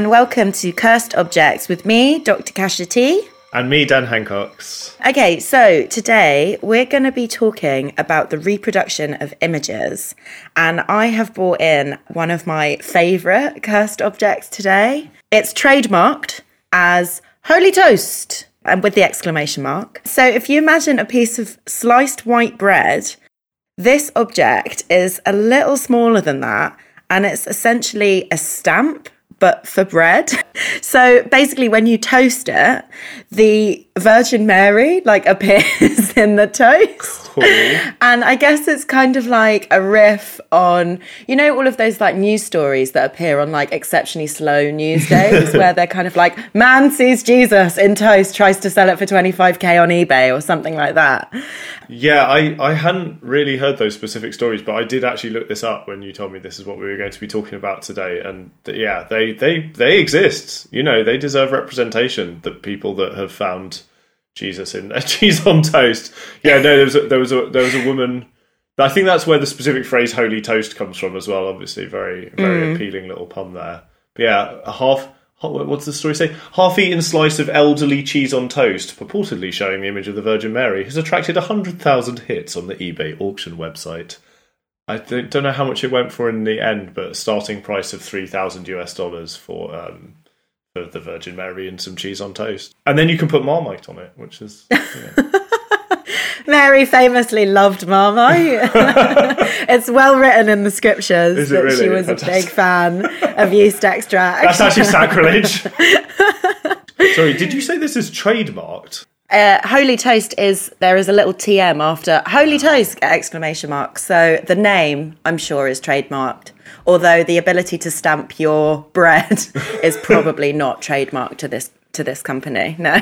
And welcome to Cursed Objects with me, Dr. Kasia T. And me, Dan Hancox. Okay, so today we're going to be talking about the reproduction of images. And I have brought in one of my favourite cursed objects today. It's trademarked as Holy Toast, and with the exclamation mark. So if you imagine a piece of sliced white bread, this object is a little smaller than that. And it's essentially a stamp but for bread. So basically, when you toast it, the Virgin Mary like appears in the toast. Cool. And I guess it's kind of like a riff on, you know, all of those like news stories that appear on like exceptionally slow news days where they're kind of like, man sees Jesus in toast, tries to sell it for 25k on eBay or something like that. Yeah, I, I hadn't really heard those specific stories, but I did actually look this up when you told me this is what we were going to be talking about today. And yeah, they, they, they exist. You know, they deserve representation, the people that have found Jesus in there, cheese on toast. Yeah, no, there was a, there was a there was a woman. I think that's where the specific phrase "holy toast" comes from as well. Obviously, very very mm. appealing little pun there. But yeah, a half. What's the story say? Half-eaten slice of elderly cheese on toast, purportedly showing the image of the Virgin Mary, has attracted hundred thousand hits on the eBay auction website. I don't know how much it went for in the end, but starting price of three thousand US dollars for um, for the Virgin Mary and some cheese on toast. And then you can put Marmite on it, which is. Know. Mary famously loved Marmite. it's well written in the scriptures that really? she was Fantastic. a big fan of yeast extract. That's actually sacrilege. Sorry, did you say this is trademarked? Uh, Holy Toast is there is a little TM after Holy Toast exclamation mark. So the name I'm sure is trademarked although the ability to stamp your bread is probably not trademarked to this to this company. No.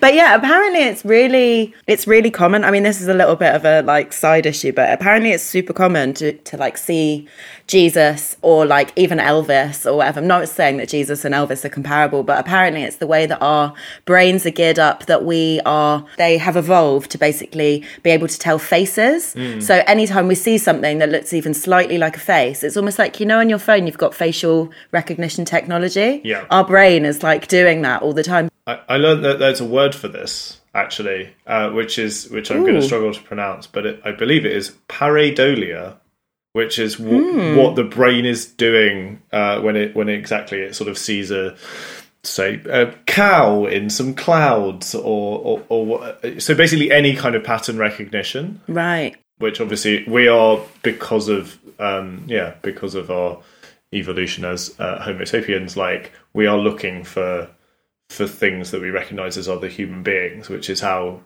But yeah apparently it's really it's really common. I mean this is a little bit of a like side issue but apparently it's super common to to like see jesus or like even elvis or whatever. I'm not saying that jesus and elvis are comparable but apparently it's the way that our brains are geared up that we are they have evolved to basically be able to tell faces. Mm. so anytime we see something that looks even slightly like a face it's almost like you know on your phone you've got facial recognition technology? Yeah. Our brain is like doing that all the time. I, I learned that there's a word for this actually, uh, which is which I'm Ooh. going to struggle to pronounce, but it, I believe it is pareidolia, which is w- mm. what the brain is doing uh, when it when it exactly it sort of sees a say a cow in some clouds or, or, or so basically any kind of pattern recognition right which obviously we are because of um yeah because of our evolution as uh, homo sapiens like we are looking for for things that we recognize as other human beings, which is how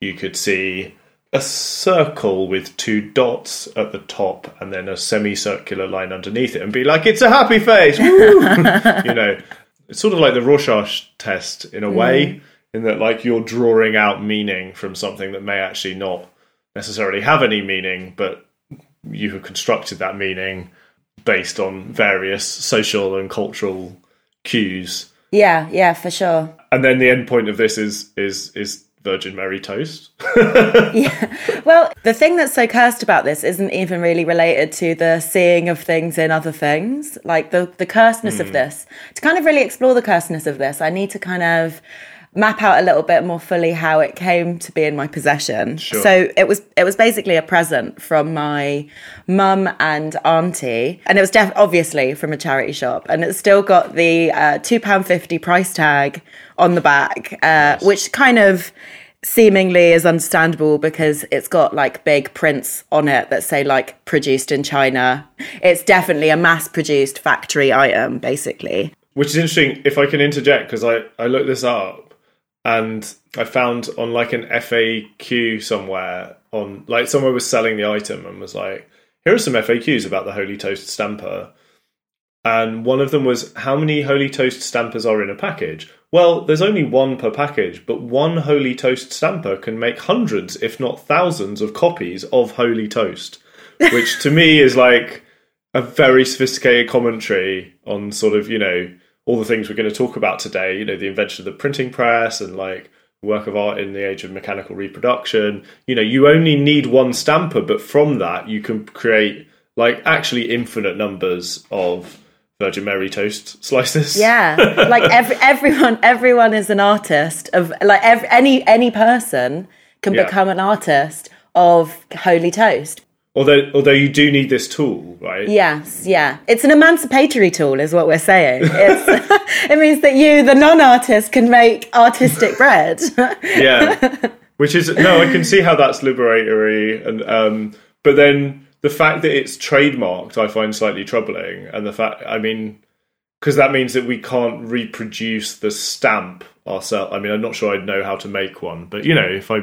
you could see a circle with two dots at the top and then a semicircular line underneath it and be like, it's a happy face. you know, it's sort of like the Rorschach test in a way, mm. in that like you're drawing out meaning from something that may actually not necessarily have any meaning, but you have constructed that meaning based on various social and cultural cues yeah, yeah, for sure. And then the end point of this is is is Virgin Mary toast. yeah. Well, the thing that's so cursed about this isn't even really related to the seeing of things in other things. Like the the cursedness mm. of hmm. this. To kind of really explore the cursedness of this, I need to kind of map out a little bit more fully how it came to be in my possession. Sure. So it was it was basically a present from my mum and auntie, and it was def- obviously from a charity shop, and it's still got the uh, two pound fifty price tag on the back, uh, nice. which kind of seemingly is understandable because it's got like big prints on it that say like produced in China. It's definitely a mass produced factory item, basically. Which is interesting, if I can interject, because I, I looked this up and I found on like an FAQ somewhere on like someone was selling the item and was like, here are some FAQs about the Holy Toast stamper. And one of them was how many Holy Toast stampers are in a package? Well, there's only one per package, but one Holy Toast stamper can make hundreds, if not thousands, of copies of Holy Toast, which to me is like a very sophisticated commentary on sort of, you know, all the things we're going to talk about today, you know, the invention of the printing press and like work of art in the age of mechanical reproduction, you know, you only need one stamper, but from that you can create like actually infinite numbers of Virgin Mary toast slices. Yeah, like every, everyone, everyone is an artist of like every, any any person can Yeah. become an artist of holy toast. Although although you do need this tool, right? Yes, yeah, it's an emancipatory tool, is what we're saying. It means that you, the non-artist, can make artistic bread. yeah which is no i can see how that's liberatory and um but then the fact that it's trademarked i find slightly troubling and the fact i mean because that means that we can't reproduce the stamp ourselves i mean i'm not sure i'd know how to make one but you know if i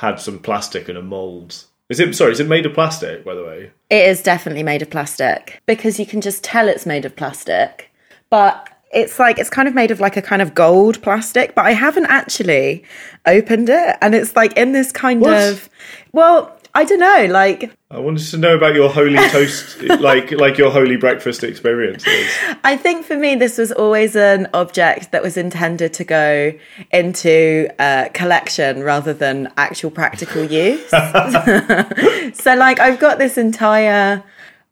had some plastic and a mold is it sorry is it made of plastic by the way It is definitely made of plastic because you can just tell it's made of plastic. But it's like it's kind of made of like a kind of gold plastic, but I haven't actually opened it and it's like in this kind What? of well, I don't know, like i wanted to know about your holy toast like like your holy breakfast experiences I think for me this was always an object that was intended to go into uh, collection rather than actual practical use. so like I've got this entire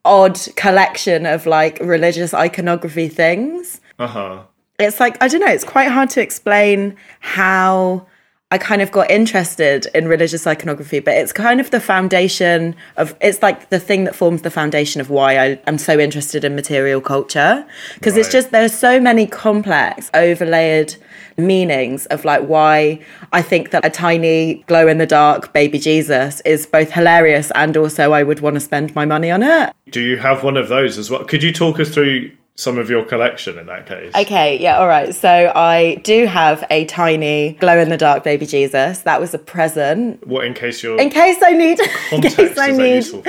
odd collection of like religious iconography things. uh-huh It's like I don't know, it's quite hard to explain how I kind of got interested in religious iconography, but it's kind of the foundation of it's like the thing that forms the foundation of why I am so interested in material culture. Because it's Right. just there's so many complex, overlaid meanings of like why I think that a tiny glow in the dark baby Jesus is both hilarious and also I would want to spend my money on it. do you have one of those as well could you talk us through some of your collection in that case Okay, yeah, all right. So I do have a tiny glow in the dark baby Jesus. That was a present. what in case you're In case I need in context case I is need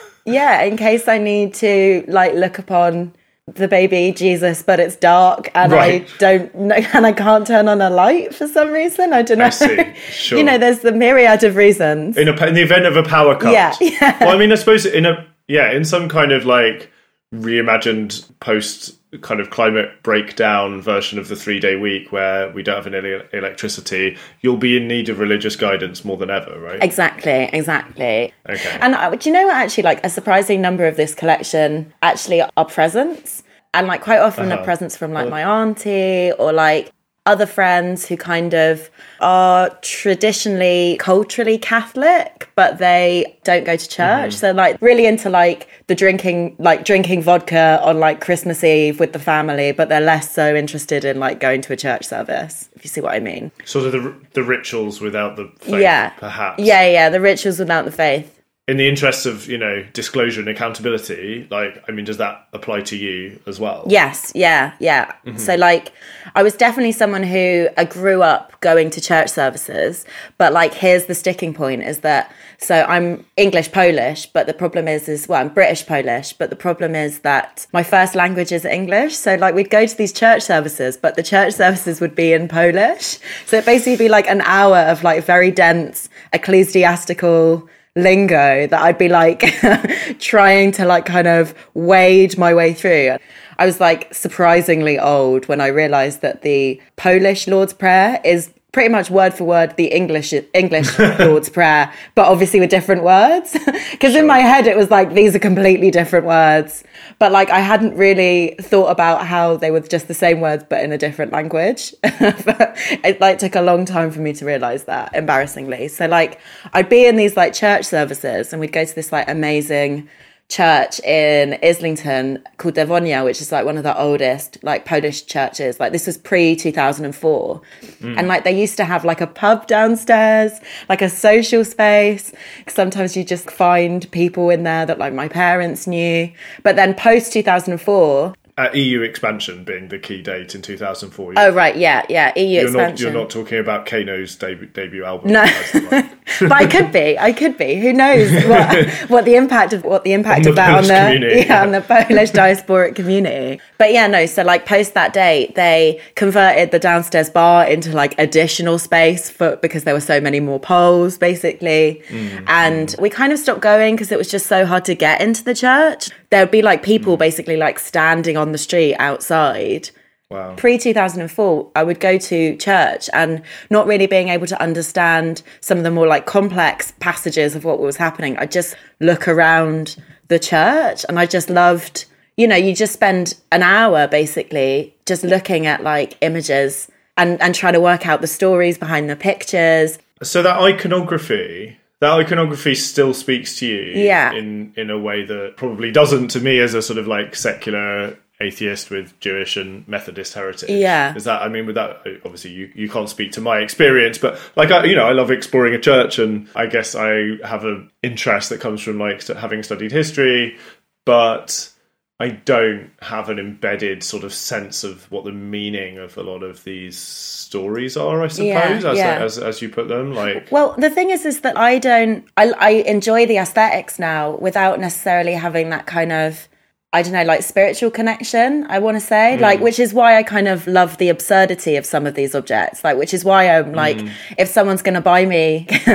yeah, in case I need to like look upon the baby Jesus, but it's dark and Right. I don't know and I can't turn on a light for some reason. I don't know. see. Sure. you know, there's the myriad of reasons. in a in the event of a power cut. Yeah, yeah. Well, I mean, I suppose in a yeah, in some kind of like reimagined post kind of climate breakdown version of the three day week where we don't have any electricity, you'll be in need of religious guidance more than ever, right? Exactly, exactly. Okay. And uh, do you know what? Actually, like a surprising number of this collection actually are presents, and like quite often Uh-huh. are presents from like my auntie or like other friends who kind of are traditionally culturally Catholic, but they don't go to church. Mm-hmm. So like really into like the drinking, like drinking vodka on like Christmas Eve with the family, but they're less so interested in like going to a church service. If you see what I mean. sort of the the rituals without the faith, yeah. perhaps. Yeah, yeah. The rituals without the faith. In the interests of you know disclosure and accountability, like I mean, does that apply to you as well? Yes, yeah, yeah. Mm-hmm. So like I was definitely someone who I grew up going to church services, but like here's the sticking point is that so I'm English Polish, but the problem is is well I'm British Polish, but the problem is that my first language is English. So like we'd go to these church services, but the church services would be in Polish. So it'd basically be like an hour of like very dense ecclesiastical lingo that I'd be like trying to like kind of wade my way through. I was like surprisingly old when I realized that the Polish Lord's Prayer is pretty much word for word the English English Lord's Prayer, but obviously with different words. Because in my head it was like these are completely different words, but like I hadn't really thought about how they were just the same words but in a different language. it like took a long time for me to realize that, embarrassingly. So like I'd be in these like church services and we'd go to this like amazing church in Islington called Devonia, which is like one of the oldest like Polish churches. Like this was pre 2004. Mm. And like they used to have like a pub downstairs, like a social space. Sometimes you just find people in there that like my parents knew. But then post 2004, Uh, EU expansion being the key date in 2004. oh right, yeah, yeah, EU you're not expansion. you're not talking about Kano's debut, debut album. No. That's the one. but I could be. I could be. Who knows what, what the impact of what the impact the of that on the yeah, yeah. on the Polish diasporic community. But yeah, no. So like post that date, they converted the downstairs bar into like additional space for because there were so many more poles basically, Mm, and we kind of stopped going because it was just so hard to get into the church. There would be like people Mm. basically like standing on the street outside Wow. pre 2004 i would go to church and not really being able to understand some of the more like complex passages of what was happening i just look around the church and i just loved you know, you just spend an hour basically just looking at like images and, and trying to work out the stories behind the pictures. So that iconography, that iconography still speaks to you Yeah. in in a way that probably doesn't to me as a sort of like secular atheist with Jewish and Methodist heritage. Yeah. Is that I mean with that obviously you, you can't speak to my experience, but like I you know, I love exploring a church and I guess I have an interest that comes from like having studied history, but I don't have an embedded sort of sense of what the meaning of a lot of these stories are, I suppose, Yeah, as, yeah. as as you put them. Like Well, the thing is, is that I don't, I, I enjoy the aesthetics now without necessarily having that kind of, I don't know, like spiritual connection, I want to say, hmm. like, which is why I kind of love the absurdity of some of these objects, like, which is why I'm hmm. like, if someone's going to buy me,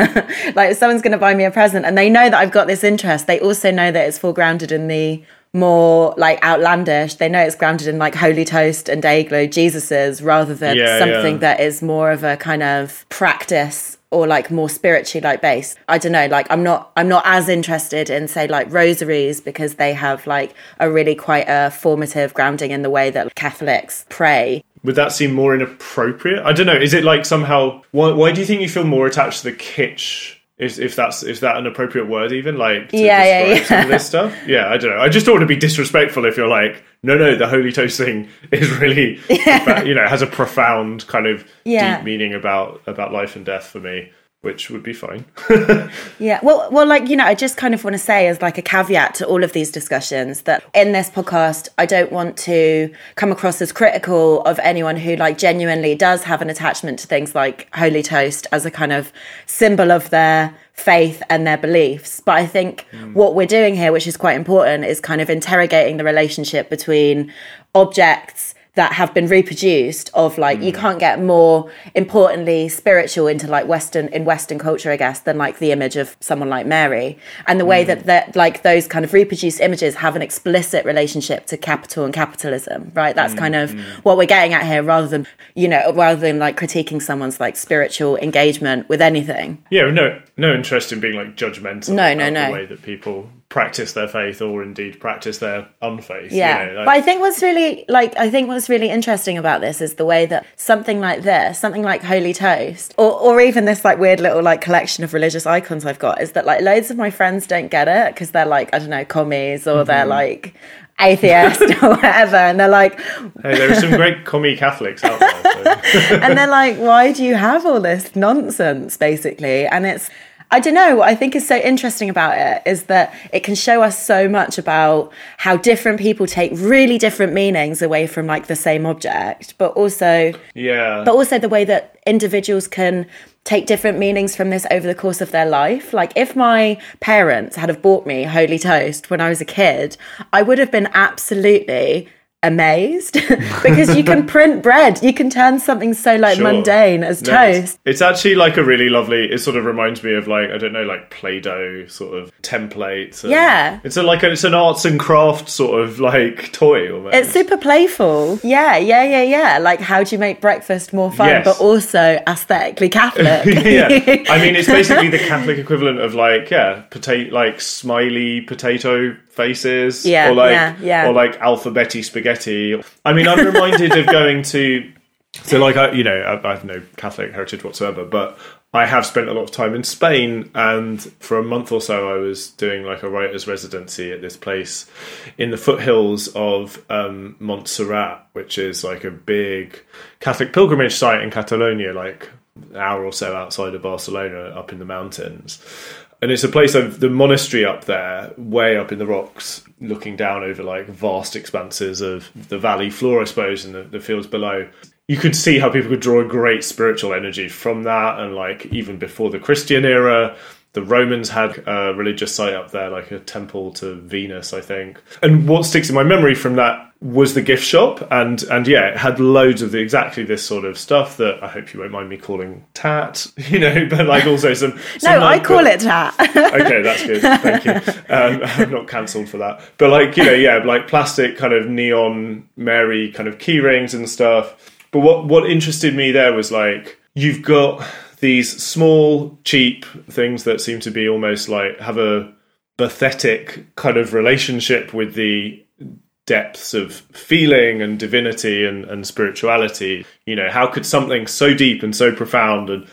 like, if someone's going to buy me a present and they know that I've got this interest, they also know that it's foregrounded in the more like outlandish. They know it's grounded in like holy toast and day glow Jesus's rather than Yeah, something yeah. that is more of a kind of practice or like more spiritually like based. I don't know, like I'm not I'm not as interested in say like rosaries because they have like a really quite a formative grounding in the way that Catholics pray. would that seem more inappropriate? I don't know. Is it like somehow why why do you think you feel more attached to the kitsch? Is if that's is that an appropriate word even like to Yeah, yeah, describe some of this stuff? Yeah, I don't know. I just don't want to be disrespectful if you're like, no, no, the holy toast thing is really, profa- you know, has a profound kind of Yeah. deep meaning about about life and death for me, which would be fine. Yeah. Well, well, like you know, I just kind of want to say as like a caveat to all of these discussions that in this podcast, I don't want to come across as critical of anyone who like genuinely does have an attachment to things like holy toast as a kind of symbol of their faith and their beliefs. But I think hmm. what we're doing here, which is quite important, is kind of interrogating the relationship between objects that have been reproduced of like you mm. can't get more importantly spiritual into like western in western culture i guess than like the image of someone like mary. And the way mm. that that like those kind of reproduced images have an explicit relationship to capital and capitalism right? That's kind of mm, what we're getting at here rather than you know rather than like critiquing someone's like spiritual engagement with anything. Yeah, no, no interest in being like judgmental. No, no, no. The way that people practice their faith or indeed practice their unfaith. Yeah. you know, like- but I think what's really like I think what's really interesting about this is the way that something like this, something like Holy Toast, or or even this like weird little like collection of religious icons I've got, is that like loads of my friends don't get it because they're like, I don't know, commies or they're Mm-hmm. like atheist or whatever. And they're like hey, there are some great commie Catholics out there. So. and they're like, why do you have all this nonsense, basically? And it's, I don't know, what I think is so interesting about it is that it can show us so much about how different people take really different meanings away from like the same object, but also, Yeah. but also the way that individuals can take different meanings from this over the course of their life. Like if my parents had have bought me Holy Toast when I was a kid, I would have been absolutely amazed because you can print bread. You can turn something so like Sure. mundane as No, toast. It's, actually like a really lovely. It sort of reminds me of like I don't know, like Play-Doh sort of template. and- Yeah. it's a, like a, it's an arts and crafts sort of like toy. Almost. It's super playful. Yeah, yeah, yeah, yeah. Like how do you make breakfast more fun Yes. but also aesthetically Catholic? yeah, I mean it's basically the Catholic equivalent of like yeah, potato like smiley potato faces. Yeah, or like yeah, yeah. or like alphabetti spaghetti. I mean, I'm reminded of going to so like I you know I, I have no Catholic heritage whatsoever, but I have spent a lot of time in Spain, and for a month or so, I was doing like a writer's residency at this place in the foothills of um, Montserrat, which is like a big Catholic pilgrimage site in Catalonia, like an hour or so outside of Barcelona, up in the mountains. And it's a place of the monastery up there, way up in the rocks, looking down over like vast expanses of the valley floor, I suppose, and the, the fields below. You could see how people could draw great spiritual energy from that and like even before the christian era the romans had a religious site up there like a temple to venus i think. And what sticks in my memory from that was the gift shop and and yeah it had loads of the, exactly this sort of stuff that i hope you won't mind me calling tat you know but like also some, some no, I like- call it tat. okay, that's good. Thank you. Um, I'm not cancelled for that. But like you know, yeah, like plastic kind of neon Mary kind of key rings and stuff. But what what interested me there was like you've got these small, cheap things that seem to be almost like have a pathetic kind of relationship with the depths of feeling and divinity and, and spirituality. You know, how could something so deep and so profound and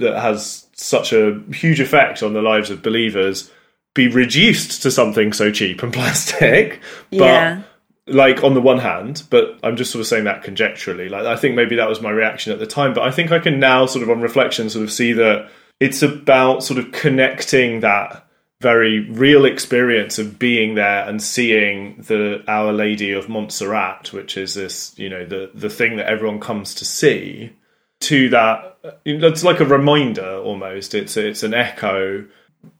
that has such a huge effect on the lives of believers be reduced to something so cheap and plastic? But Yeah. like on the one hand, but I'm just sort of saying that conjecturally. Like I think maybe that was my reaction at the time, but I think I can now sort of on reflection sort of see that it's about sort of connecting that very real experience of being there and seeing the Our Lady of Montserrat, which is this, you know, the the thing that everyone comes to see, to that. It's like a reminder almost. It's it's an echo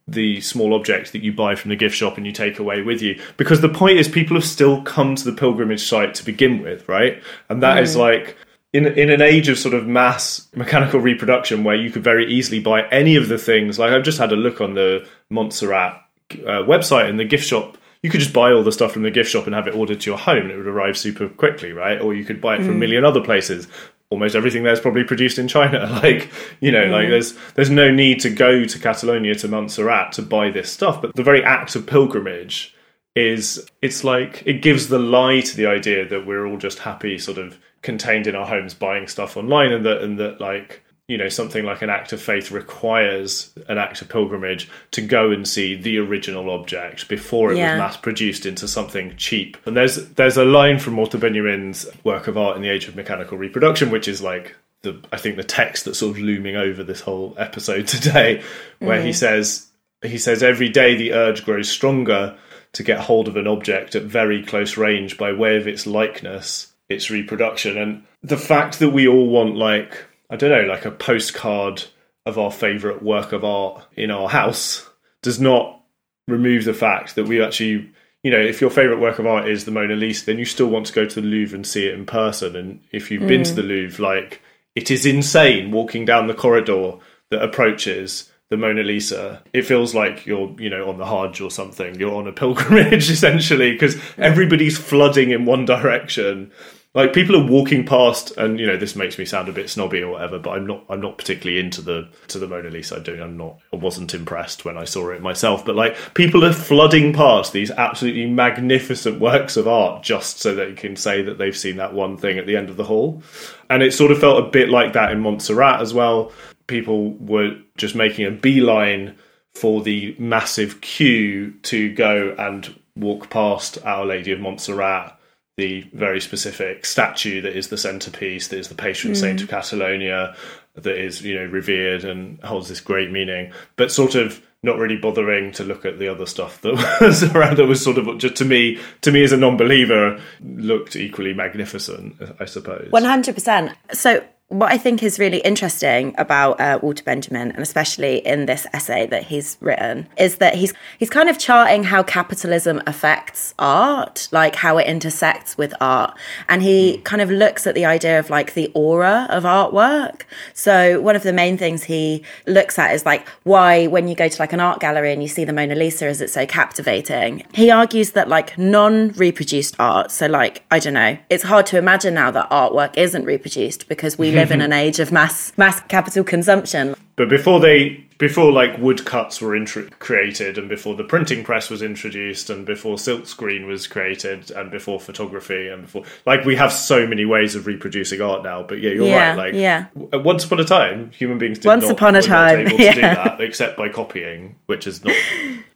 the small object that you buy from the gift shop and you take away with you. Because the point is, people have still come to the pilgrimage site to begin with, right? And that is mm. like in in an age of sort of mass mechanical reproduction, where you could very easily buy any of the things. Like I've just had a look on the Montserrat uh, website and the gift shop. You could just buy all the stuff from the gift shop and have it ordered to your home, and it would arrive super quickly, right? Or you could buy it from a million other places almost everything there's probably produced in China. Like, you know, like there's there's no need to go to Catalonia to Montserrat to buy this stuff. But the very act of pilgrimage is it's like it gives the lie to the idea that we're all just happy sort of contained in our homes buying stuff online and that and that like you know something like an act of faith requires an act of pilgrimage to go and see the original object before it Yeah. was mass produced into something cheap. And there's there's a line from Walter Benjamin's work of art in the age of mechanical reproduction, which is like the I think the text that's sort of looming over this whole episode today, where he mm. says he says every day the urge grows stronger to get hold of an object at very close range by way of its likeness, its reproduction, and the fact that we all want like I don't know, like a postcard of our favorite work of art in our house does not remove the fact that we actually you know if your favorite work of art is the mona lisa then you still want to go to the louvre and see it in person. And if you've been to mm. the louvre like it is insane walking down the corridor that approaches the mona lisa. It feels like you're you know on the hajj or something. You're on a pilgrimage essentially because everybody's flooding in one direction like people are walking past and you know this makes me sound a bit snobby or whatever but i'm not i'm not particularly into the to the mona lisa i don't i'm not i wasn't impressed when i saw it myself but like people are flooding past these absolutely magnificent works of art just so they can say that they've seen that one thing at the end of the hall. And it sort of felt a bit like that in montserrat as well. People were just making a beeline for the massive queue to go and walk past our lady of montserrat the very specific statue that is the centerpiece, that is the patron saint mm. of Catalonia, that is you know revered and holds this great meaning, but sort of not really bothering to look at the other stuff that was around. That was sort of just to me, to me as a non-believer, looked equally magnificent, I suppose. One hundred percent. So what I think is really interesting about uh, Walter Benjamin, and especially in this essay that he's written, is that he's he's kind of charting how capitalism affects art, like how it intersects with art, and he kind of looks at the idea of like the aura of artwork. So one of the main things he looks at is like why when you go to like an art gallery and you see the Mona Lisa, is it so captivating? He argues that like non-reproduced art, so like I don't know, it's hard to imagine now that artwork isn't reproduced because we live in mm-hmm. an age of mass mass capital consumption. But before they, before like woodcuts were created, and before the printing press was introduced, and before silkscreen was created, and before photography, and before like we have so many ways of reproducing art now. But yeah, you're Yeah, right. Like yeah. w- once upon a time, human beings did Once not, upon a time, able to do that except by copying, which is not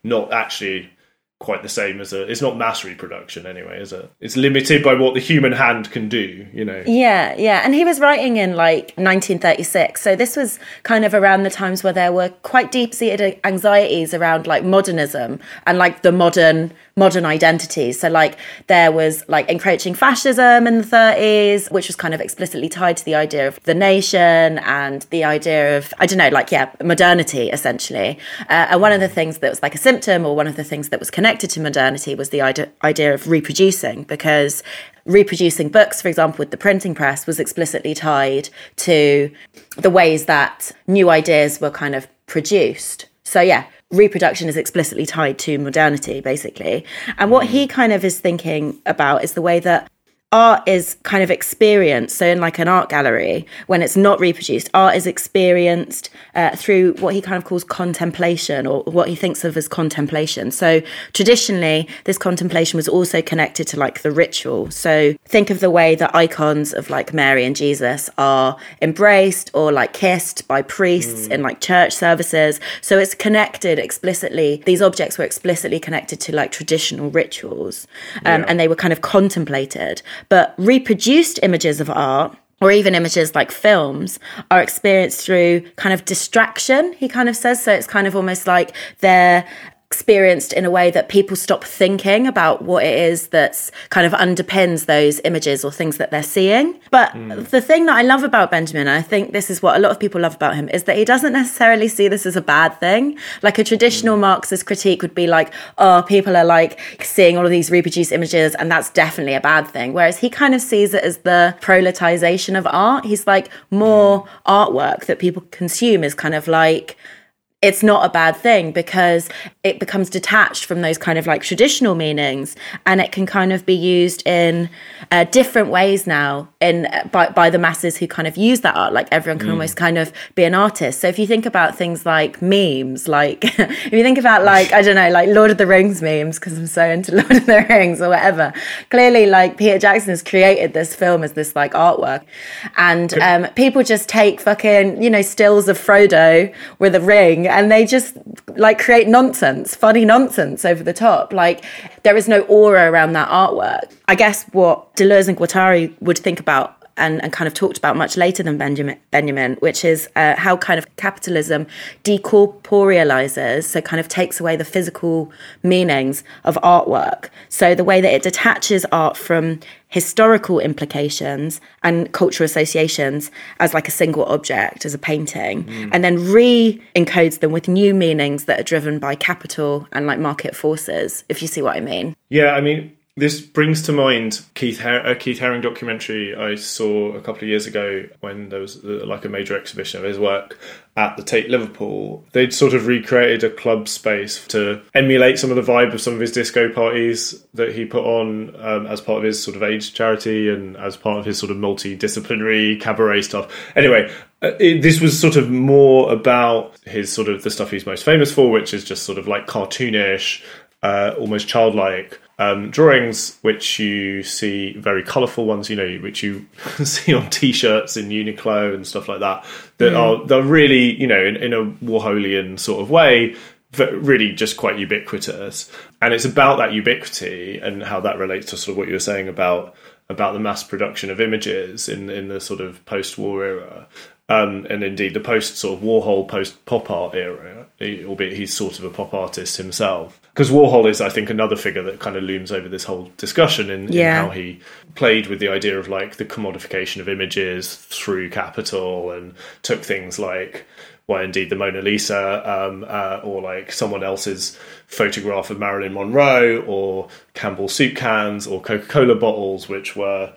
not actually quite the same as a. It's not mass reproduction anyway, is it? It's limited by what the human hand can do. You know. Yeah, yeah. And he was writing in like 1936. So this was kind of around the times where there were quite deep-seated anxieties around like modernism and like the modern modern identities. So like there was like encroaching fascism in the 30s, which was kind of explicitly tied to the idea of the nation and the idea of I don't know, like yeah, modernity essentially. Uh, and one of the things that was like a symptom or one of the things that was connected to modernity was the idea idea of reproducing because reproducing books, for example, with the printing press, was explicitly tied to the ways that new ideas were kind of produced. So, yeah, reproduction is explicitly tied to modernity, basically. And what he mm. kind of is thinking about is the way that art is kind of experienced. So in like an art gallery, when it's not reproduced, art is experienced uh, through what he kind of calls contemplation or what he thinks of as contemplation. So traditionally, this contemplation was also connected to like the ritual. So think of the way that icons of like Mary and Jesus are embraced or like kissed by priests mm. in like church services. So it's connected explicitly. These objects were explicitly connected to like traditional rituals um, yeah. and they were kind of contemplated. But reproduced images of art or even images like films are experienced through kind of distraction he kind of says. So it's kind of almost like they're experienced in a way that people stop thinking about what it is that's kind of underpins those images or things that they're seeing. But mm. the thing that I love about Benjamin, and I think this is what a lot of people love about him, is that he doesn't necessarily see this as a bad thing. Like a traditional mm. Marxist critique would be like, oh, people are like seeing all of these reproduced images, and that's definitely a bad thing. Whereas he kind of sees it as the proletization of art. He's like, more mm. artwork that people consume is kind of like, it's not a bad thing because it becomes detached from those kind of like traditional meanings and it can kind of be used in uh, different ways now in uh, by, by the masses who kind of use that art. Like everyone can mm. almost kind of be an artist. So if you think about things like memes like if you think about like i don't know like lord of the rings memes because i'm so into lord of the rings or whatever clearly like peter jackson has created this film as this like artwork. And um, people just take fucking you know stills of frodo with a ring and they just like create nonsense, funny nonsense over the top. Like there is no aura around that artwork. I guess what Deleuze and Guattari would think about and, and kind of talked about much later than Benjamin, Benjamin which is uh, how kind of capitalism decorporealizes, so kind of takes away the physical meanings of artwork. So the way that it detaches art from historical implications and cultural associations as like a single object, as a painting, mm. and then re encodes them with new meanings that are driven by capital and like market forces, if you see what I mean. Yeah, I mean, this brings to mind Keith Her- a Keith Haring documentary I saw a couple of years ago when there was uh, like a major exhibition of his work at the Tate Liverpool. They'd sort of recreated a club space to emulate some of the vibe of some of his disco parties that he put on um, as part of his sort of AIDS charity and as part of his sort of multidisciplinary cabaret stuff. Anyway, uh, it, this was sort of more about his sort of the stuff he's most famous for, which is just sort of like cartoonish, uh, almost childlike um, drawings, which you see very colourful ones, you know, which you see on T-shirts in Uniqlo and stuff like that, that mm. are they're really, you know, in, in a Warholian sort of way, really just quite ubiquitous. And it's about that ubiquity and how that relates to sort of what you were saying about about the mass production of images in in the sort of post-war era um, and indeed the post sort of Warhol post pop art era, albeit he's sort of a pop artist himself. Because Warhol is, I think, another figure that kind of looms over this whole discussion in, yeah. in, how he played with the idea of like the commodification of images through capital and took things like well, indeed, the Mona Lisa, um, uh, or like someone else's photograph of Marilyn Monroe, or Campbell soup cans, or Coca Cola bottles, which were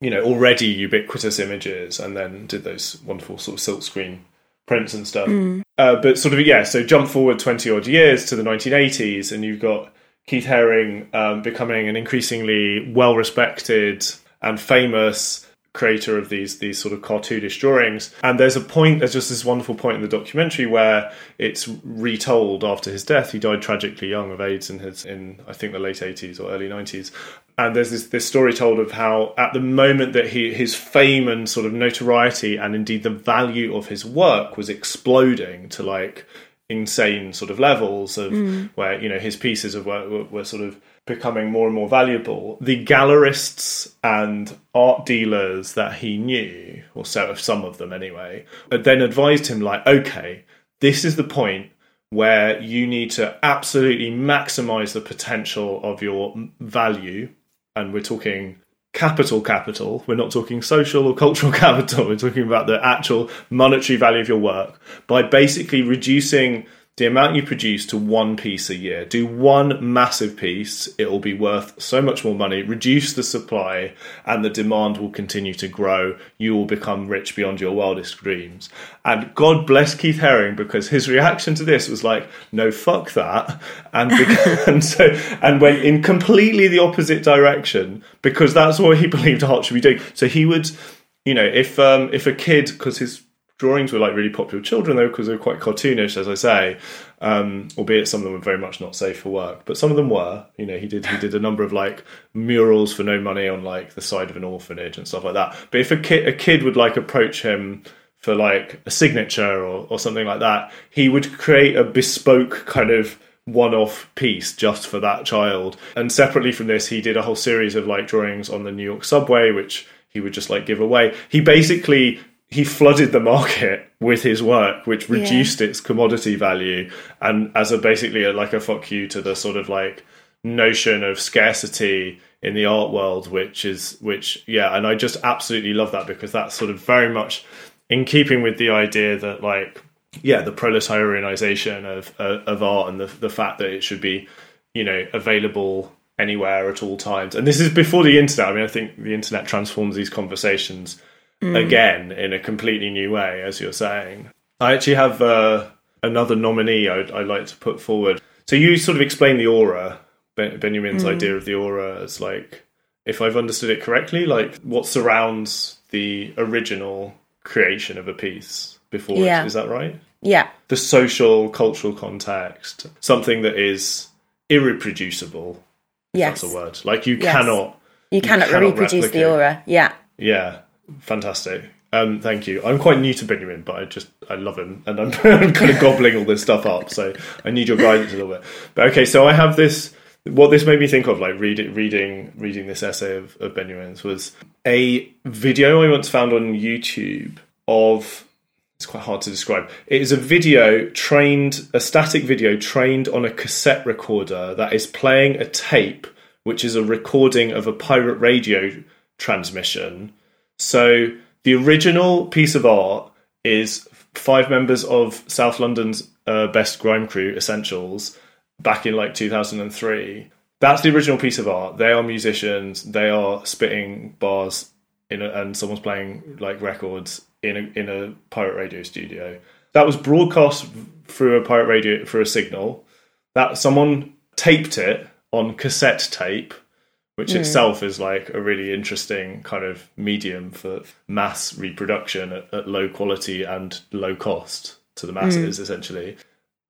you know already ubiquitous images and then did those wonderful sort of silkscreen prints and stuff mm. uh, but sort of yeah so jump forward 20 odd years to the 1980s and you've got keith haring um, becoming an increasingly well respected and famous creator of these these sort of cartoonish drawings. And there's a point, there's just this wonderful point in the documentary where it's retold after his death. He died tragically young of AIDS in his in I think the late 80s or early 90s. And there's this, this story told of how at the moment that he his fame and sort of notoriety and indeed the value of his work was exploding to like insane sort of levels of mm. where you know his pieces of work were, were sort of becoming more and more valuable, the gallerists and art dealers that he knew, or so of some of them anyway, then advised him like, okay, this is the point where you need to absolutely maximize the potential of your value, and we're talking capital capital. We're not talking social or cultural capital. We're talking about the actual monetary value of your work by basically reducing the amount you produce to one piece a year. Do one massive piece, it will be worth so much more money. Reduce the supply, and the demand will continue to grow. You will become rich beyond your wildest dreams. And God bless Keith Haring because his reaction to this was like, "No, fuck that," and because, and so and went in completely the opposite direction because that's what he believed art should be doing. So he would, you know, if um, if a kid because his drawings were like really popular with children though because they were quite cartoonish as i say. Um, albeit some of them were very much not safe for work. But some of them were. You know he did he did a number of like murals for no money on like the side of an orphanage and stuff like that. But if a kid a kid would like approach him for like a signature or, or something like that he would create a bespoke kind of one-off piece just for that child. And separately from this he did a whole series of like drawings on the new york subway which he would just like give away. He basically he flooded the market with his work, which reduced yeah. its commodity value, and as a basically a, like a fuck you to the sort of like notion of scarcity in the art world, which is which yeah, and I just absolutely love that because that's sort of very much in keeping with the idea that like yeah, the proletarianization of uh, of art and the the fact that it should be you know available anywhere at all times, and this is before the internet. I mean, I think the internet transforms these conversations mm. again in a completely new way, as you're saying. I actually have uh, another nominee I'd, I'd, like to put forward. So you sort of explain the aura, Benjamin's mm. idea of the aura as like, if I've understood it correctly, like what surrounds the original creation of a piece before yeah. it. Is that right? Yeah. The social, cultural context, something that is irreproducible. Yes. That's a word. Like you yes. cannot. You cannot, you cannot reproduce replicate. the aura. Yeah. Yeah. Fantastic. Um, thank you. I'm quite new to Benjamin, but I just I love him, and I'm, I'm kind of gobbling all this stuff up. So I need your guidance a little bit. But okay, so I have this. What this made me think of, like reading reading reading this essay of, of Benjamin's, was a video I once found on YouTube of. It's quite hard to describe. It is a video trained, a static video trained on a cassette recorder that is playing a tape, which is a recording of a pirate radio transmission so the original piece of art is five members of South London's uh, best grime crew, Essentials, back in like 2003. That's the original piece of art. They are musicians. They are spitting bars in a, and someone's playing like records in a in a pirate radio studio. That was broadcast through a pirate radio through a signal. That someone taped it on cassette tape which mm. itself is like a really interesting kind of medium for mass reproduction at, at low quality and low cost to the masses, mm. essentially.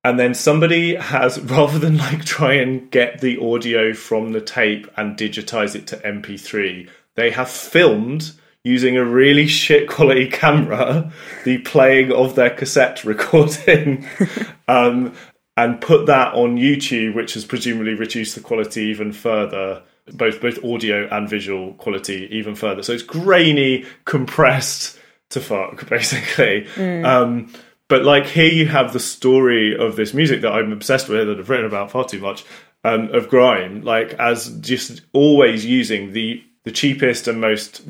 And then somebody has, rather than like try and get the audio from the tape and digitize it to MP3, they have filmed using a really shit quality camera the playing of their cassette recording um, and put that on YouTube, which has presumably reduced the quality even further both both audio and visual quality even further. So it's grainy, compressed to fuck, basically. Mm. Um, but like here you have the story of this music that I'm obsessed with that I've written about far too much um, of grime, like as just always using the the cheapest and most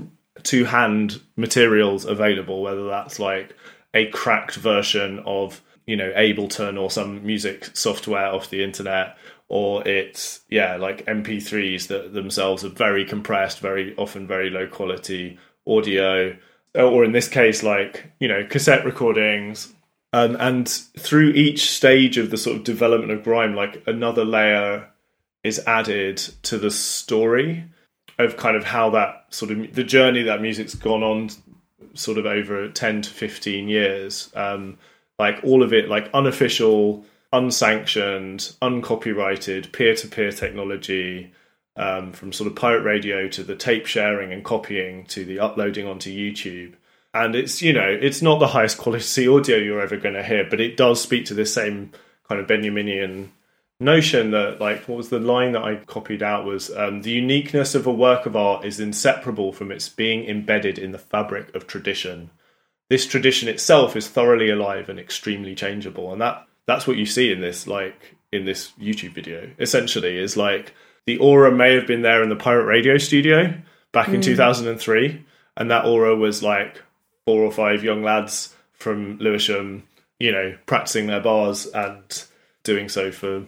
two hand materials available, whether that's like a cracked version of you know Ableton or some music software off the internet or it's yeah like mp3s that themselves are very compressed very often very low quality audio or in this case like you know cassette recordings. Um, and through each stage of the sort of development of grime like another layer is added to the story of kind of how that sort of the journey that music's gone on sort of over 10 to 15 years. Um, like all of it like unofficial unsanctioned, uncopyrighted, peer to peer technology, um, from sort of pirate radio to the tape sharing and copying to the uploading onto YouTube. And it's, you know, it's not the highest quality audio you're ever going to hear, but it does speak to this same kind of Benjaminian notion that, like, what was the line that I copied out was um, the uniqueness of a work of art is inseparable from its being embedded in the fabric of tradition. This tradition itself is thoroughly alive and extremely changeable. And that that's what you see in this like in this YouTube video. Essentially, is like the aura may have been there in the pirate radio studio back in mm. 2003, and that aura was like four or five young lads from Lewisham you know, practicing their bars and doing so for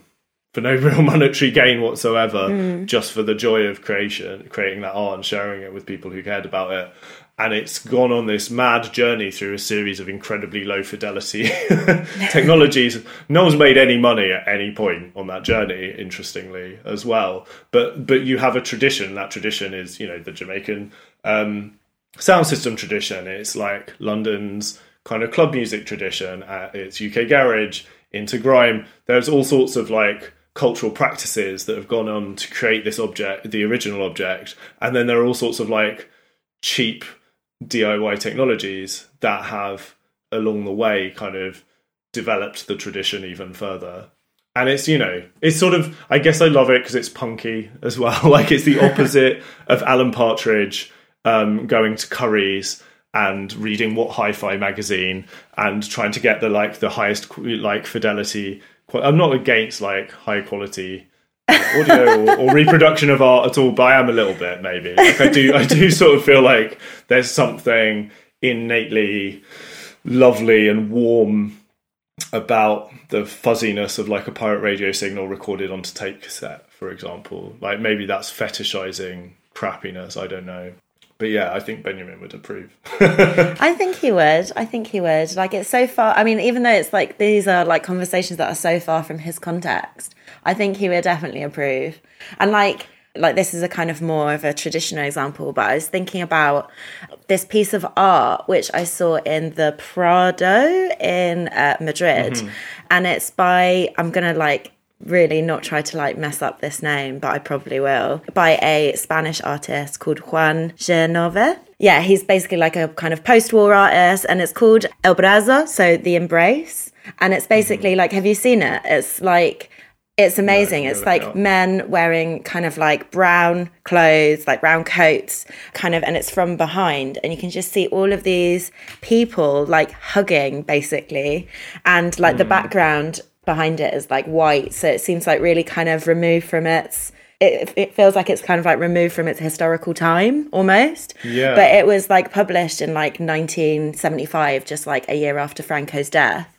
for no real monetary gain whatsoever, just for the joy of creation, creating that art and sharing it with people who cared about it. And it's gone on this mad journey through a series of incredibly low fidelity technologies. No one's made any money at any point on that journey, interestingly, as well. But but you have a tradition. That tradition is, you know, the Jamaican um, sound system tradition. It's like London's kind of club music tradition. It's UK garage into grime. There's all sorts of like cultural practices that have gone on to create this object, the original object, and then there are all sorts of like cheap DIY technologies that have along the way kind of developed the tradition even further. And it's, you know, it's sort of, I guess I love it because it's punky as well. like it's the opposite of Alan Partridge um, going to Currys and reading what hi-fi magazine and trying to get the like the highest like fidelity i'm not against like high quality audio or, or, reproduction of art at all but i am a little bit maybe like i do i do sort of feel like there's something innately lovely and warm about the fuzziness of like a pirate radio signal recorded onto tape cassette for example like maybe that's fetishizing crappiness i don't know but yeah, I think Benjamin would approve. I think he would. I think he would. Like it's so far. I mean, even though it's like these are like conversations that are so far from his context, I think he would definitely approve. And like like this is a kind of more of a traditional example, but I was thinking about this piece of art which I saw in the Prado in uh, Madrid, mm-hmm. and it's by I'm gonna like really not try to like mess up this name, but I probably will, by a Spanish artist called Juan Genovés. Yeah, he's basically like a kind of post war artist, and it's called El Abrazo, so the embrace. And it's basically like, have you seen it? It's like, it's amazing. No, it's like not. men wearing kind of like brown clothes, like brown coats, kind of, and it's from behind. And you can just see all of these people like hugging basically. And like mm. the background behind it is like white. So it seems like really kind of removed from its it, it feels like it's kind of like removed from its historical time almost. Yeah. But it was like published in like 1975, just like a year after Franco's death.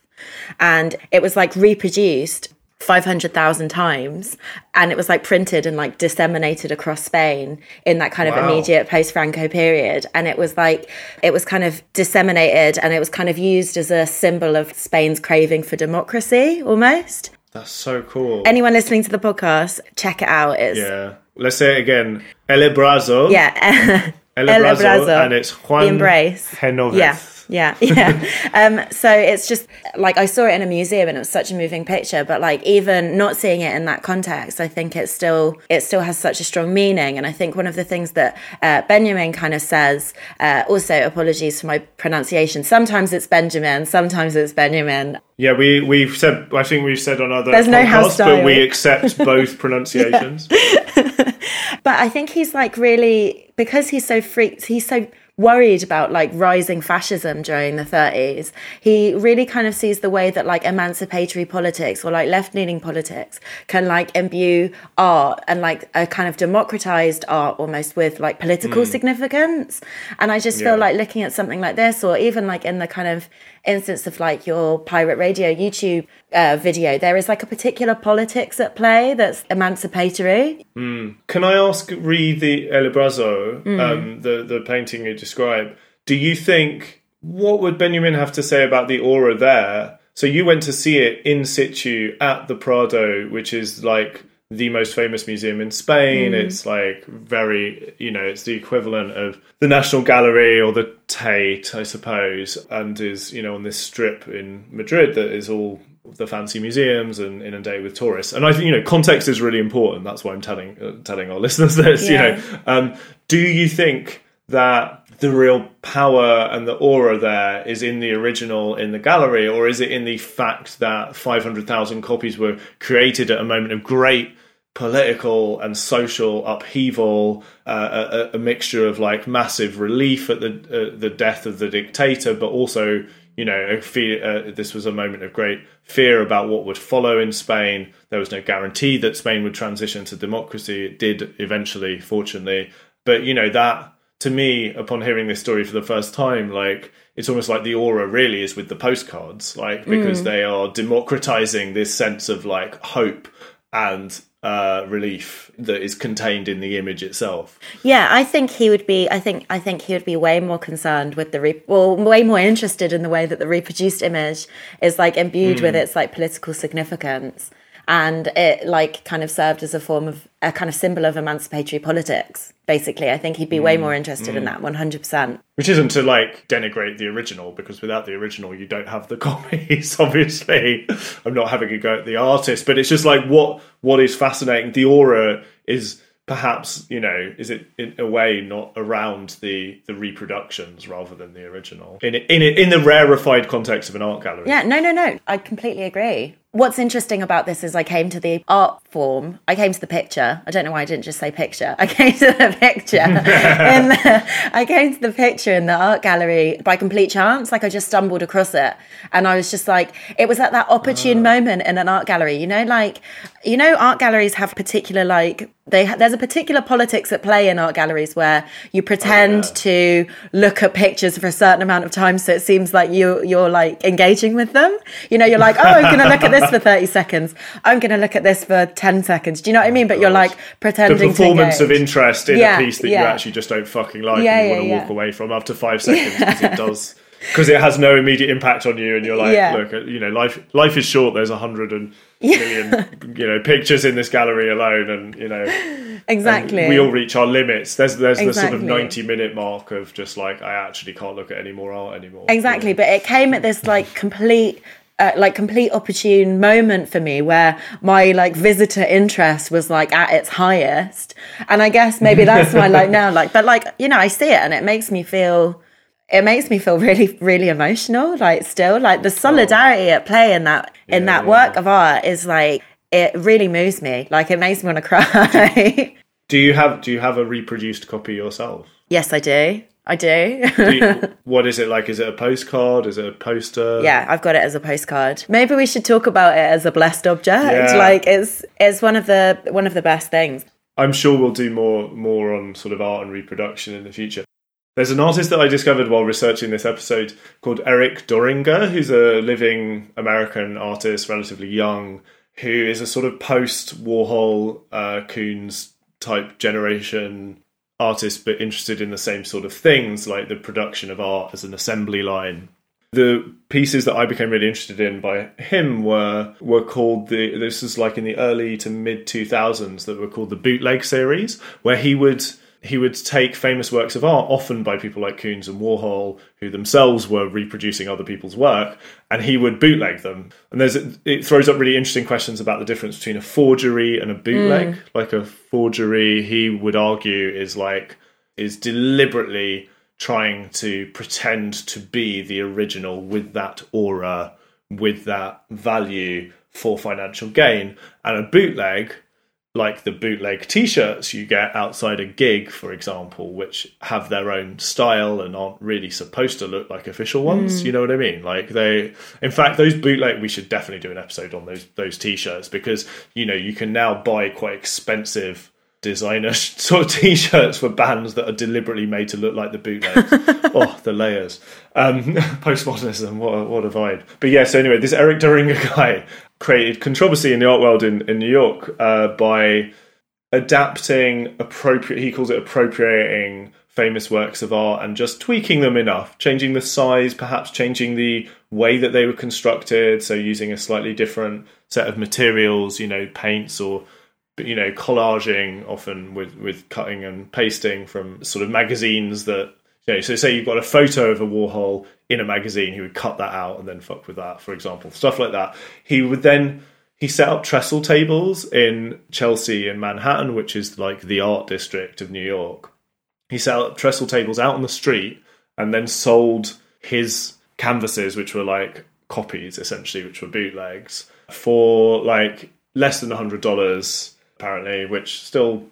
And it was like reproduced 500,000 times and it was like printed and like disseminated across Spain in that kind of wow. immediate post Franco period. And it was like it was kind of disseminated and it was kind of used as a symbol of Spain's craving for democracy almost. That's so cool. Anyone listening to the podcast check it out. It's yeah. Let's say it again. El Abrazo yeah. El Abrazo and it's Juan the embrace. Genovés. yeah yeah, yeah. um, so it's just like I saw it in a museum and it was such a moving picture. But like even not seeing it in that context, I think it still it still has such a strong meaning. And I think one of the things that uh, Benjamin kind of says, uh, also apologies for my pronunciation. Sometimes it's Benjamin, sometimes it's Benjamin. Yeah, we we've said. I think we've said on other There's podcasts, no house style. but we accept both pronunciations. but I think he's like really because he's so freaked. He's so worried about like rising fascism during the 30s he really kind of sees the way that like emancipatory politics or like left-leaning politics can like imbue art and like a kind of democratized art almost with like political mm. significance and i just yeah. feel like looking at something like this or even like in the kind of instance of like your pirate radio youtube uh, video there is like a particular politics at play that's emancipatory mm. can i ask read the el abrazo mm. um, the, the painting you describe? do you think what would benjamin have to say about the aura there so you went to see it in situ at the prado which is like the most famous museum in Spain. Mm. It's like very, you know, it's the equivalent of the National Gallery or the Tate, I suppose, and is, you know, on this strip in Madrid that is all the fancy museums and inundated with tourists. And I think, you know, context is really important. That's why I'm telling uh, telling our listeners this, yeah. you know. Um, do you think that the real power and the aura there is in the original in the gallery, or is it in the fact that 500,000 copies were created at a moment of great political and social upheaval, uh, a, a, mixture of like massive relief at the uh, the death of the dictator, but also you know fear, uh, this was a moment of great fear about what would follow in Spain. There was no guarantee that Spain would transition to democracy. It did eventually, fortunately, but you know that to me, upon hearing this story for the first time, like it's almost like the aura really is with the postcards, like because mm. they are democratizing this sense of like hope and uh, relief that is contained in the image itself. Yeah, I think he would be. I think. I think he would be way more concerned with the re- well, way more interested in the way that the reproduced image is like imbued mm. with its like political significance, and it like kind of served as a form of a kind of symbol of emancipatory politics basically. I think he'd be way mm, more interested mm. in that 100%. Which isn't to like denigrate the original, because without the original, you don't have the copies, obviously. I'm not having a go at the artist, but it's just like what what is fascinating. The aura is perhaps you know is it in a way not around the the reproductions rather than the original in in in the rarefied context of an art gallery yeah no no no i completely agree What's interesting about this is I came to the art form. I came to the picture. I don't know why I didn't just say picture. I came to the picture. the, I came to the picture in the art gallery by complete chance. Like I just stumbled across it, and I was just like, it was at that opportune uh. moment in an art gallery. You know, like you know, art galleries have particular like they there's a particular politics at play in art galleries where you pretend oh, yeah. to look at pictures for a certain amount of time, so it seems like you you're like engaging with them. You know, you're like, oh, I'm going to look at this for 30 seconds. I'm going to look at this for 10 seconds. Do you know what I oh mean? But you're like pretending the performance of interest in yeah, a piece that yeah. you actually just don't fucking like yeah, and you want to walk away from after five seconds because it does because it has no immediate impact on you and you're like look uh, you know life life is short. There's a hundred and million you know pictures in this gallery alone and you know exactly. we all reach our limits. There's there's exactly. the sort of 90 minute mark of just like i actually can't look at any more art anymore. Exactly but it came at this like complete uh, like complete opportune moment for me where my like visitor interest was like at its highest. And i guess maybe that's why like now like but like you know i see it and it makes me feel it makes me feel really really emotional like still like the solidarity at play in that in yeah, that work of art is like it really moves me. Like it makes me want to cry. Do you have do you have a reproduced copy yourself? Yes i do I do. do you, what is it like? Is it a postcard? Is it a poster? Yeah, I've got it as a postcard. Maybe we should talk about it as a blessed object. Yeah. Like it's it's one of the one of the best things. I'm sure we'll do more more on sort of art and reproduction in the future. There's an artist that I discovered while researching this episode called Eric Doeringer, who's a living American artist, relatively young, who is a sort of post Warhol uh, Koons type generation artist, but interested in the same sort of things, like the production of art as an assembly line. The pieces that I became really interested in by him were were called the this is like in the early to mid two thousands that were called the bootleg series, where he would he would take famous works of art, often by people like Koons and Warhol, who themselves were reproducing other people's work, and he would bootleg them. And there's it throws up really interesting questions about the difference between a forgery and a bootleg. Mm. Like a forgery, he would argue, is like is deliberately trying to pretend to be the original with that aura, with that value for financial gain. And a bootleg like the bootleg t-shirts you get outside a gig for example which have their own style and aren't really supposed to look like official ones mm. you know what i mean like they in fact those bootleg we should definitely do an episode on those those t-shirts because you know you can now buy quite expensive designer sort of t-shirts for bands that are deliberately made to look like the bootlegs oh, the layers. Um, postmodernism, what a, what a vibe. But yeah, so anyway, this Eric Doeringer guy created controversy in the art world in, in New York uh, by adapting appropriate, he calls it appropriating famous works of art and just tweaking them enough, changing the size, perhaps changing the way that they were constructed, so using a slightly different set of materials, you know, paints or you know, collaging often with with cutting and pasting from sort of magazines that you know. So say you've got a photo of a Warhol in a magazine, he would cut that out and then fuck with that, for example, stuff like that. He would then he set up trestle tables in Chelsea and Manhattan, which is like the art district of New York. He set up trestle tables out on the street and then sold his canvases, which were like copies essentially, which were bootlegs, for like less than a hundred dollars apparently, which still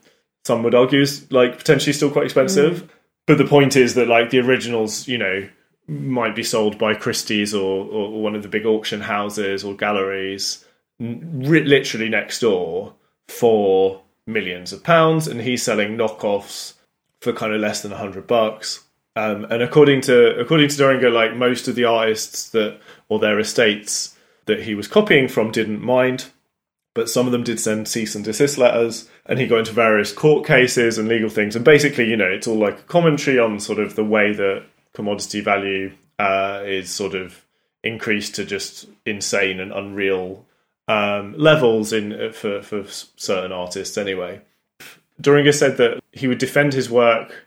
some would argue is like potentially still quite expensive. Mm. But the point is that like the originals, you know, might be sold by Christie's or, or one of the big auction houses or galleries, literally next door for millions of pounds, and he's selling knockoffs for kind of less than hundred bucks. Um, and according to according to Doeringer, like most of the artists that or their estates that he was copying from didn't mind, but some of them did send cease and desist letters, and he got into various court cases and legal things. And basically, you know, it's all like a commentary on sort of the way that commodity value uh, is sort of increased to just insane and unreal um, levels in for for certain artists. Anyway, Doeringer said that he would defend his work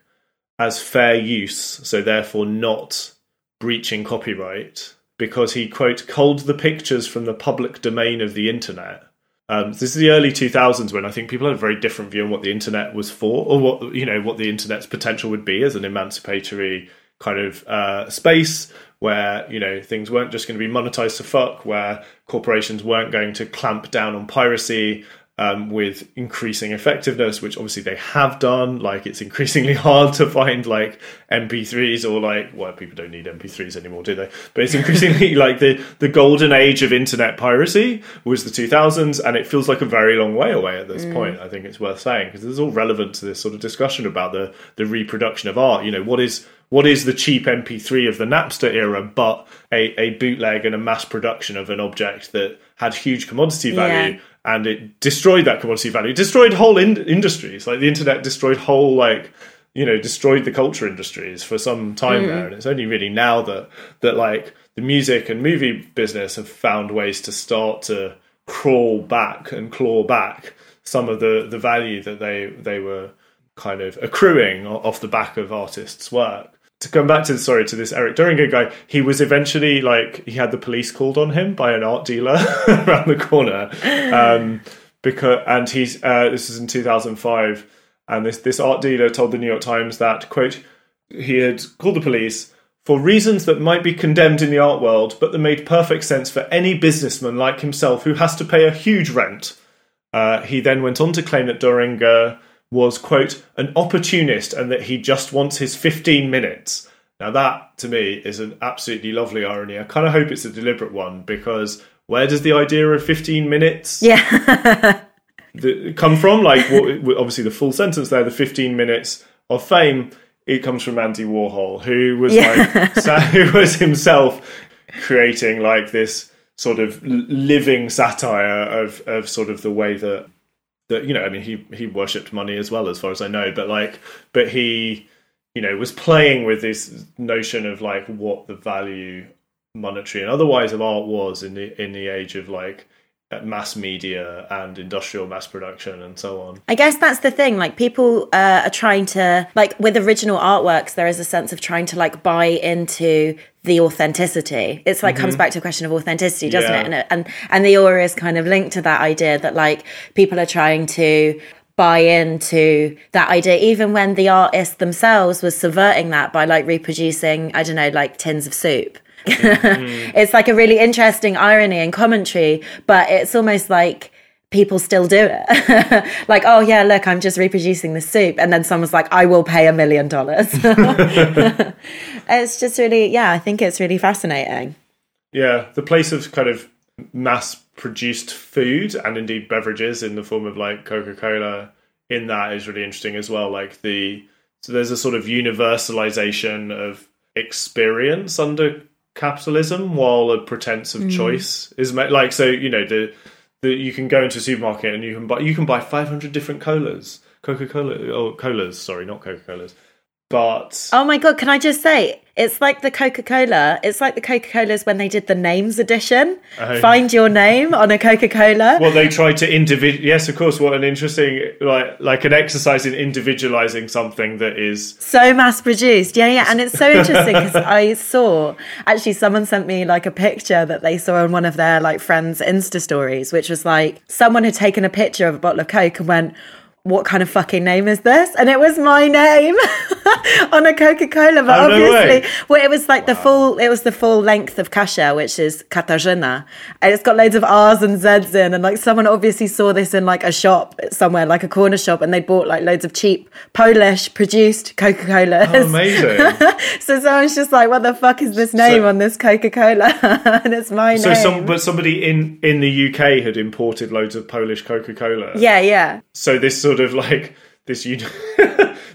as fair use, so therefore not breaching copyright, because he, quote, culled the pictures from the public domain of the internet. Um, this is the early 2000s when I think people had a very different view on what the internet was for, or what you know what the internet's potential would be as an emancipatory kind of uh, space where you know things weren't just going to be monetized to fuck, where corporations weren't going to clamp down on piracy, um, with increasing effectiveness, which obviously they have done. Like it's increasingly hard to find like MP3s or like well, people don't need MP3s anymore, do they? But it's increasingly like the the golden age of internet piracy was the 2000s, and it feels like a very long way away at this mm. point. I think it's worth saying because it's all relevant to this sort of discussion about the the reproduction of art. You know, what is what is the cheap MP3 of the Napster era, but a, a bootleg and a mass production of an object that had huge commodity value. Yeah and it destroyed that commodity value. It destroyed whole in- industries. Like the internet destroyed whole like you know destroyed the culture industries for some time mm. there, and it's only really now that that like the music and movie business have found ways to start to crawl back and claw back some of the the value that they they were kind of accruing off the back of artists' work to come back to sorry to this Eric Doeringer guy, he was eventually like he had the police called on him by an art dealer around the corner, um, because and he's uh, this is in two thousand five, and this this art dealer told the New York Times that quote he had called the police for reasons that might be condemned in the art world, but that made perfect sense for any businessman like himself who has to pay a huge rent. Uh, he then went on to claim that Doeringer was, quote, an opportunist and that he just wants his 15 minutes. Now, that to me is an absolutely lovely irony. I kind of hope it's a deliberate one because where does the idea of 15 minutes yeah. the, come from? Like, what, obviously, the full sentence there, the 15 minutes of fame, it comes from Andy Warhol, who was yeah. like, who was himself creating like this sort of living satire of, of sort of the way that that you know, I mean, he he worshipped money as well, as far as I know. But like, but he, you know, was playing with this notion of like what the value, monetary and otherwise, of art was in the in the age of like mass media and industrial mass production and so on. I guess that's the thing. Like people uh, are trying to like with original artworks, there is a sense of trying to like buy into the authenticity. It's like mm-hmm. comes back to a question of authenticity, doesn't yeah. it? And and and the aura is kind of linked to that idea that like people are trying to buy into that idea even when the artist themselves was subverting that by like reproducing i don't know like tins of soup it's like a really interesting irony and commentary, but it's almost like people still do it. like, oh yeah, look, I'm just reproducing the soup, and then someone's like, I will pay a million dollars. It's just really, yeah, I think it's really fascinating. Yeah, the place of kind of mass produced food and indeed beverages in the form of like Coca Cola in that is really interesting as well. Like the so there's a sort of universalization of experience under capitalism while a pretense of mm. choice is made. Like so, you know, the the you can go into a supermarket and you can buy you can buy five hundred different colas, Coca Cola or colas. Sorry, not Coca Colas. But oh my god, can I just say it's like the Coca Cola. It's like the Coca Colas when they did the names edition. Oh. Find your name on a Coca Cola. Well, they tried to individual. Yes, of course. What an interesting like like an exercise in individualizing something that is so mass produced. Yeah, yeah, and it's so interesting because I saw actually someone sent me like a picture that they saw on one of their like friends' Insta stories, which was like someone had taken a picture of a bottle of Coke and went what kind of fucking name is this? And it was my name on a Coca Cola. But oh, obviously, no well, it was like wow. the full, it was the full length of Kasia, which is Katarzyna, and it's got loads of R's and Z's in. And like someone obviously saw this in like a shop somewhere, like a corner shop, and they bought like loads of cheap Polish produced Coca Colas. Oh, amazing! so someone's just like, what the fuck is this name so, on this Coca Cola? and it's my so name. Some, but somebody in in the UK had imported loads of Polish Coca Cola. Yeah, yeah. So this sort of like this uni-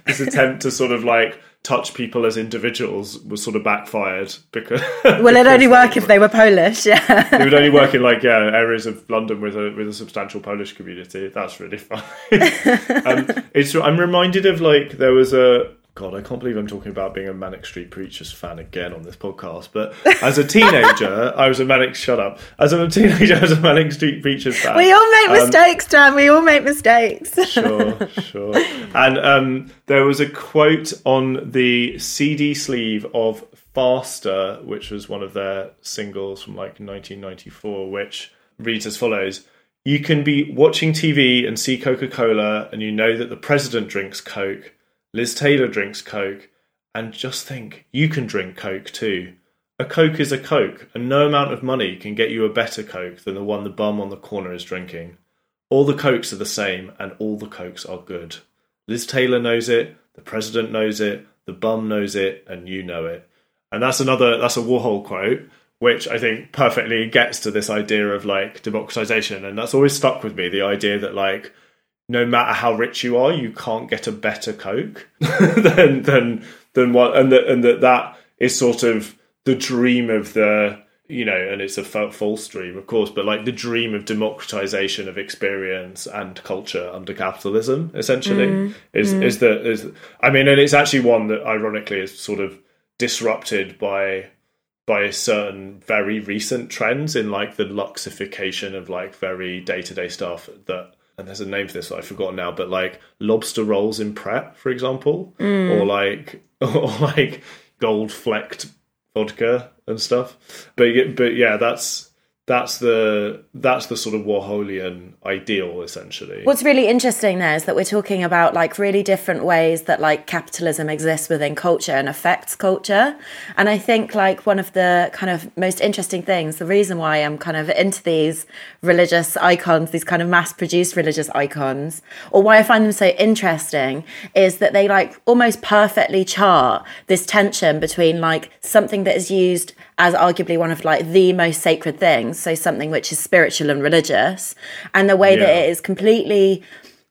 this attempt to sort of like touch people as individuals was sort of backfired because well it'd only work if they were polish yeah. It would only work in like yeah areas of london with a with a substantial polish community. That's really fine. Um, it's i'm reminded of like there was a God, I can't believe I'm talking about being a Manic Street Preachers fan again on this podcast. But as a teenager, I was a Manic. Shut up. As a teenager, I was a Manic Street Preachers fan. We all make um, mistakes, Dan. We all make mistakes. sure, sure. And um, there was a quote on the CD sleeve of Faster, which was one of their singles from like 1994, which reads as follows. You can be watching TV and see Coca Cola, and you know that the president drinks Coke Liz Taylor drinks Coke, and just think, you can drink Coke too. A Coke is a Coke, and no amount of money can get you a better Coke than the one the bum on the corner is drinking. All the Cokes are the same, and all the Cokes are good. Liz Taylor knows it, the president knows it, the bum knows it, and you know it. And that's another, that's a Warhol quote, which I think perfectly gets to this idea of like democratization. And that's always stuck with me the idea that like, no matter how rich you are, you can't get a better Coke than than than what, and that and that that is sort of the dream of the you know, and it's a false dream, of course, but like the dream of democratization of experience and culture under capitalism, essentially, mm, is mm. is the is. I mean, and it's actually one that ironically is sort of disrupted by by certain very recent trends in like the luxification of like very day to day stuff that and there's a name for this that I've forgotten now, but like lobster rolls in Pret, for example, mm. or like or like gold flecked vodka and stuff. But but yeah, that's that's the that's the sort of Warholian ideal essentially. What's really interesting there is that we're talking about like really different ways that like capitalism exists within culture and affects culture. And I think like one of the kind of most interesting things, the reason why I'm kind of into these religious icons, these kind of mass produced religious icons, or why I find them so interesting is that they like almost perfectly chart this tension between like something that is used as arguably one of like the most sacred things so something which is spiritual and religious and the way yeah. that it is completely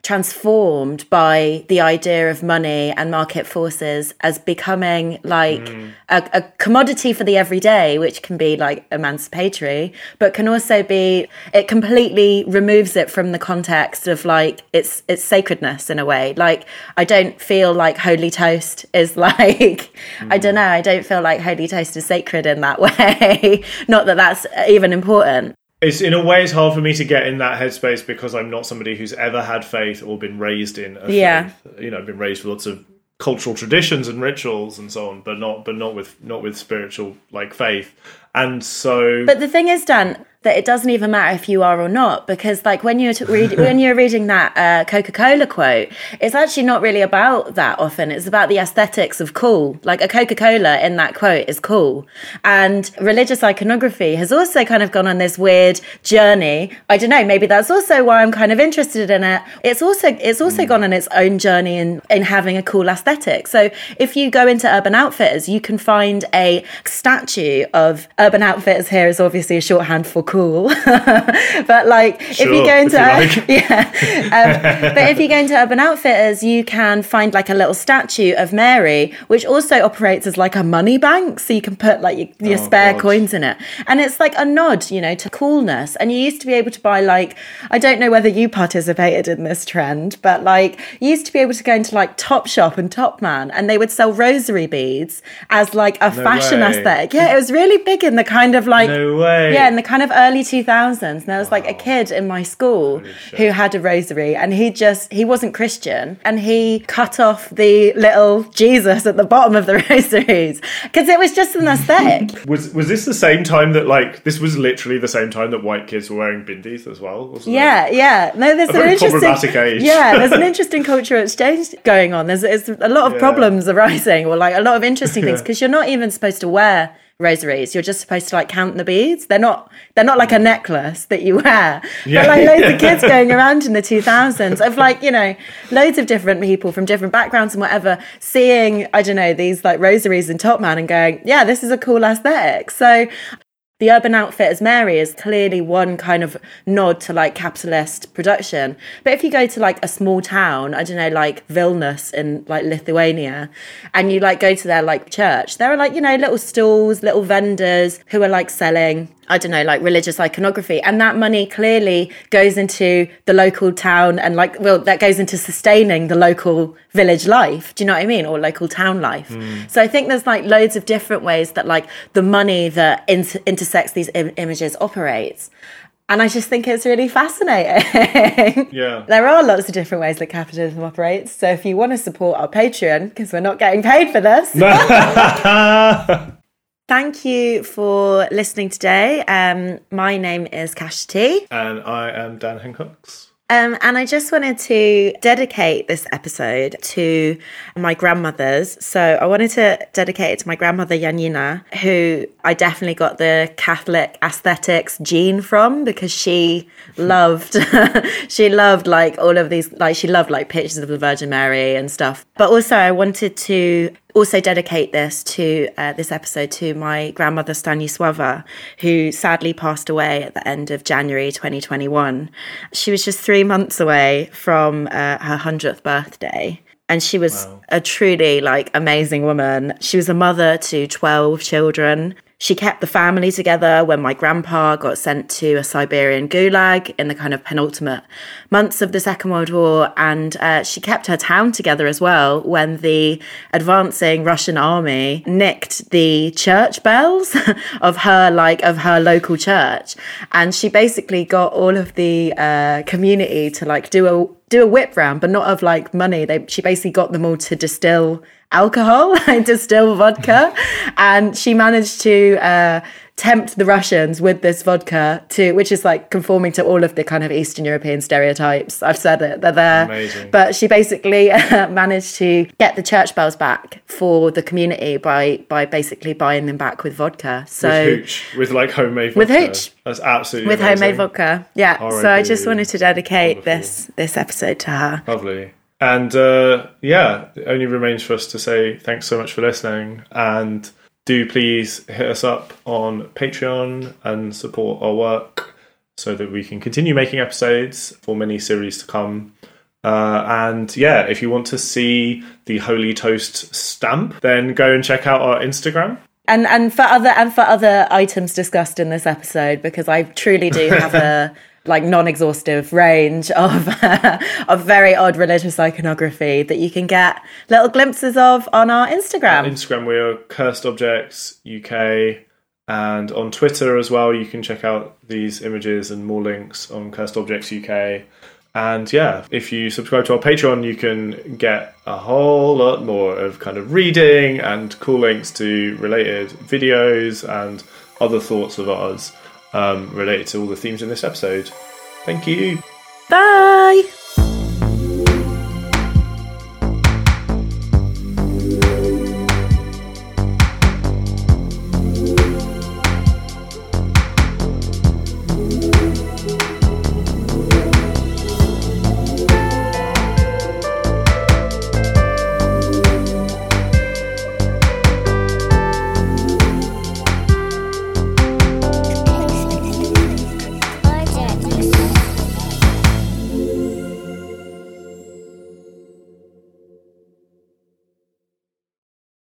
transformed by the idea of money and market forces as becoming like mm. a, a, commodity for the everyday, which can be like emancipatory, but can also be it completely removes it from the context of like its its sacredness in a way. Like I don't feel like holy toast is like mm. I don't know. I don't feel like holy toast is sacred in that way. Not that that's even important it's in a way it's hard for me to get in that headspace because I'm not somebody who's ever had faith or been raised in a yeah. faith. You know, been raised with lots of cultural traditions and rituals and so on, but not but not with not with spiritual like faith. And so But the thing is, Dan, that it doesn't even matter if you are or not because like when you're read, when you're reading that uh, Coca-Cola quote it's actually not really about that often. It's about the aesthetics of cool. Like a Coca-Cola in that quote is cool. And religious iconography has also kind of gone on this weird journey. I don't know maybe that's also why I'm kind of interested in it. It's also it's also mm. gone on its own journey in in having a cool aesthetic. So if you go into Urban Outfitters you can find a statue of Urban Outfitters. Here is obviously a shorthand for cool cool. but like, sure, if you go into, like. yeah, um, but if you go into Urban Outfitters, you can find like a little statue of Mary, which also operates as like a money bank, so you can put like your, your oh, spare God. coins in it, and it's like a nod, you know, to coolness. And you used to be able to buy like, I don't know whether you participated in this trend, but like, you used to be able to go into like Topshop and Topman, and they would sell rosary beads as like a no fashion way. aesthetic. Yeah, it was really big in the kind of like, no way. yeah, in the kind of early 2000s and there was like a kid in my school who had a rosary and he just he wasn't christian and he cut off the little jesus at the bottom of the rosaries because it was just an aesthetic was was this the same time that like this was literally the same time that white kids were wearing bindis as well yeah it? yeah no there's a an interesting age. yeah there's an interesting cultural exchange going on there's, there's a lot of yeah. problems arising or like a lot of interesting things because you're not even supposed to wear rosaries. You're just supposed to like count the beads. They're not they're not like a necklace that you wear. Yeah. But like loads of kids going around in the 2000s of like, you know, loads of different people from different backgrounds and whatever seeing, I don't know, these like rosaries in Topman and going, yeah, this is a cool aesthetic. So the Urban Outfitters Mary is clearly one kind of nod to like capitalist production. But if you go to like a small town, I don't know, like Vilnius in like Lithuania, and you like go to their like church, there are like, you know, little stalls, little vendors who are like selling I don't know, like religious iconography. And that money clearly goes into the local town and, like, well, that goes into sustaining the local village life. Do you know what I mean? Or local town life. Mm. So I think there's like loads of different ways that, like, the money that inter- intersects these Im- images operates. And I just think it's really fascinating. Yeah. there are lots of different ways that capitalism operates. So if you want to support our Patreon, because we're not getting paid for this. Thank you for listening today. Um, my name is Kasia T. And I am Dan Hancox. Um, and I just wanted to dedicate this episode to my grandmothers. So I wanted to dedicate it to my grandmother Janina, who I definitely got the Catholic aesthetics gene from because she loved, she loved like all of these, like she loved like pictures of the Virgin Mary and stuff. But also I wanted to also dedicate this to uh, this episode to my grandmother Stanisława, who sadly passed away at the end of January 2021. She was just three months away from uh, her 100th birthday. And she was wow. a truly like amazing woman. She was a mother to 12 children. She kept the family together when my grandpa got sent to a Siberian gulag in the kind of penultimate months of the Second World War. And uh, she kept her town together as well when the advancing Russian army nicked the church bells of her, like, of her local church. And she basically got all of the uh, community to, like, do a do a whip round, but not of like money. They she basically got them all to distill alcohol, like distill vodka, and she managed to uh, tempt the Russians with this vodka to, which is like conforming to all of the kind of Eastern European stereotypes. I've said it, they're there. Amazing. But she basically uh, managed to get the church bells back for the community by by basically buying them back with vodka. So with hooch, with like homemade vodka. with hooch. That's absolutely with amazing. homemade vodka. Yeah. so I just wanted to dedicate Wonderful. this this episode to her. Lovely. And uh, yeah, it only remains for us to say thanks so much for listening. And do please hit us up on Patreon and support our work so that we can continue making episodes for many series to come. Uh, and yeah, if you want to see the Holy Toast stamp, then go and check out our Instagram. And and for other and for other items discussed in this episode, because I truly do have a like non-exhaustive range of of very odd religious iconography that you can get little glimpses of on our Instagram. On Instagram, we are Cursed Objects UK, and on Twitter as well. You can check out these images and more links on Cursed Objects UK. And yeah, if you subscribe to our Patreon, you can get a whole lot more of kind of reading and cool links to related videos and other thoughts of ours um, related to all the themes in this episode. Thank you. Bye.